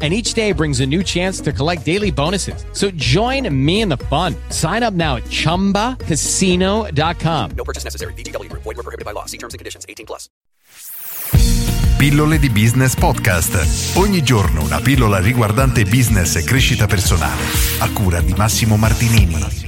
and each day brings a new chance to collect daily bonuses. So join me in the fun. Sign up now at ChumbaCasino.com. No purchase necessary. VGW Group. Void were prohibited by law. See terms and conditions. 18 plus. Pillole di Business Podcast. Ogni giorno una pillola riguardante business e crescita personale. A cura di Massimo Martinini.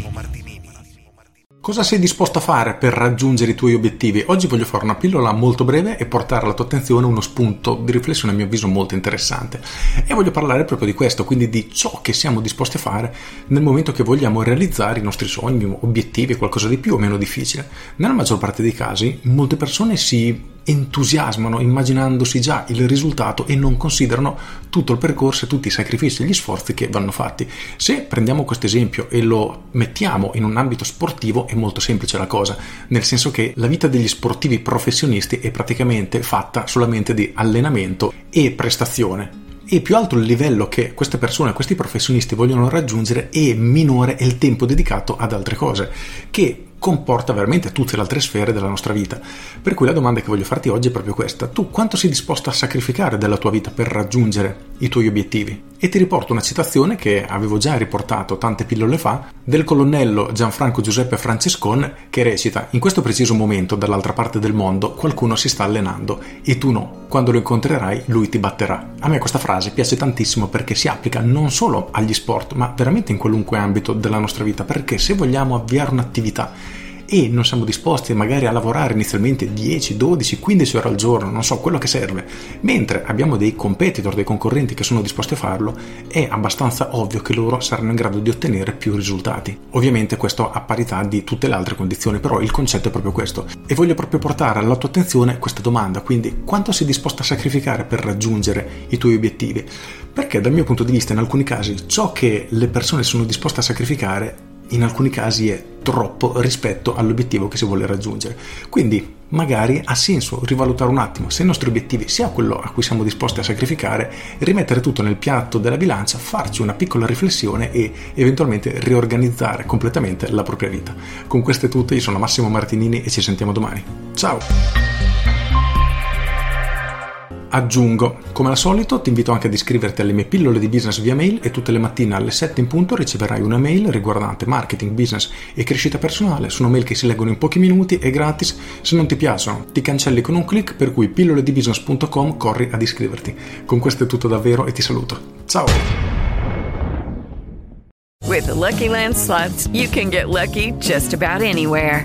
Cosa sei disposto a fare per raggiungere i tuoi obiettivi? Oggi voglio fare una pillola molto breve e portare alla tua attenzione uno spunto di riflessione a mio avviso molto interessante. E voglio parlare proprio di questo, quindi di ciò che siamo disposti a fare nel momento che vogliamo realizzare i nostri sogni, obiettivi, qualcosa di più o meno difficile. Nella maggior parte dei casi molte persone si entusiasmano immaginandosi già il risultato e non considerano tutto il percorso e tutti i sacrifici e gli sforzi che vanno fatti. Se prendiamo questo esempio e lo mettiamo in un ambito sportivo è molto semplice la cosa, nel senso che la vita degli sportivi professionisti è praticamente fatta solamente di allenamento e prestazione e più alto il livello che queste persone, questi professionisti vogliono raggiungere e minore è il tempo dedicato ad altre cose, che comporta veramente tutte le altre sfere della nostra vita. Per cui la domanda che voglio farti oggi è proprio questa. Tu quanto sei disposto a sacrificare della tua vita per raggiungere i tuoi obiettivi? E ti riporto una citazione che avevo già riportato tante pillole fa del colonnello Gianfranco Giuseppe Francescon che recita In questo preciso momento dall'altra parte del mondo qualcuno si sta allenando e tu no. Quando lo incontrerai lui ti batterà. A me questa frase piace tantissimo perché si applica non solo agli sport ma veramente in qualunque ambito della nostra vita perché se vogliamo avviare un'attività e non siamo disposti magari a lavorare inizialmente 10, 12, 15 ore al giorno, non so, quello che serve, mentre abbiamo dei competitor, dei concorrenti che sono disposti a farlo, è abbastanza ovvio che loro saranno in grado di ottenere più risultati. Ovviamente questo a parità di tutte le altre condizioni, però il concetto è proprio questo. E voglio proprio portare alla tua attenzione questa domanda, quindi quanto sei disposto a sacrificare per raggiungere i tuoi obiettivi? Perché dal mio punto di vista in alcuni casi ciò che le persone sono disposte a sacrificare in alcuni casi è troppo rispetto all'obiettivo che si vuole raggiungere. Quindi magari ha senso rivalutare un attimo se i nostri obiettivi sia quello a cui siamo disposti a sacrificare, rimettere tutto nel piatto della bilancia, farci una piccola riflessione e eventualmente riorganizzare completamente la propria vita. Con questo è tutto, io sono Massimo Martinini e ci sentiamo domani. Ciao! Aggiungo, come al solito, ti invito anche ad iscriverti alle mie pillole di business via mail e tutte le mattine alle 7 in punto riceverai una mail riguardante marketing, business e crescita personale. Sono mail che si leggono in pochi minuti e gratis. Se non ti piacciono, ti cancelli con un clic, per cui pilloledibusiness.com corri ad iscriverti. Con questo è tutto davvero e ti saluto. Ciao! With the Lucky Land slots, you can get lucky just about anywhere.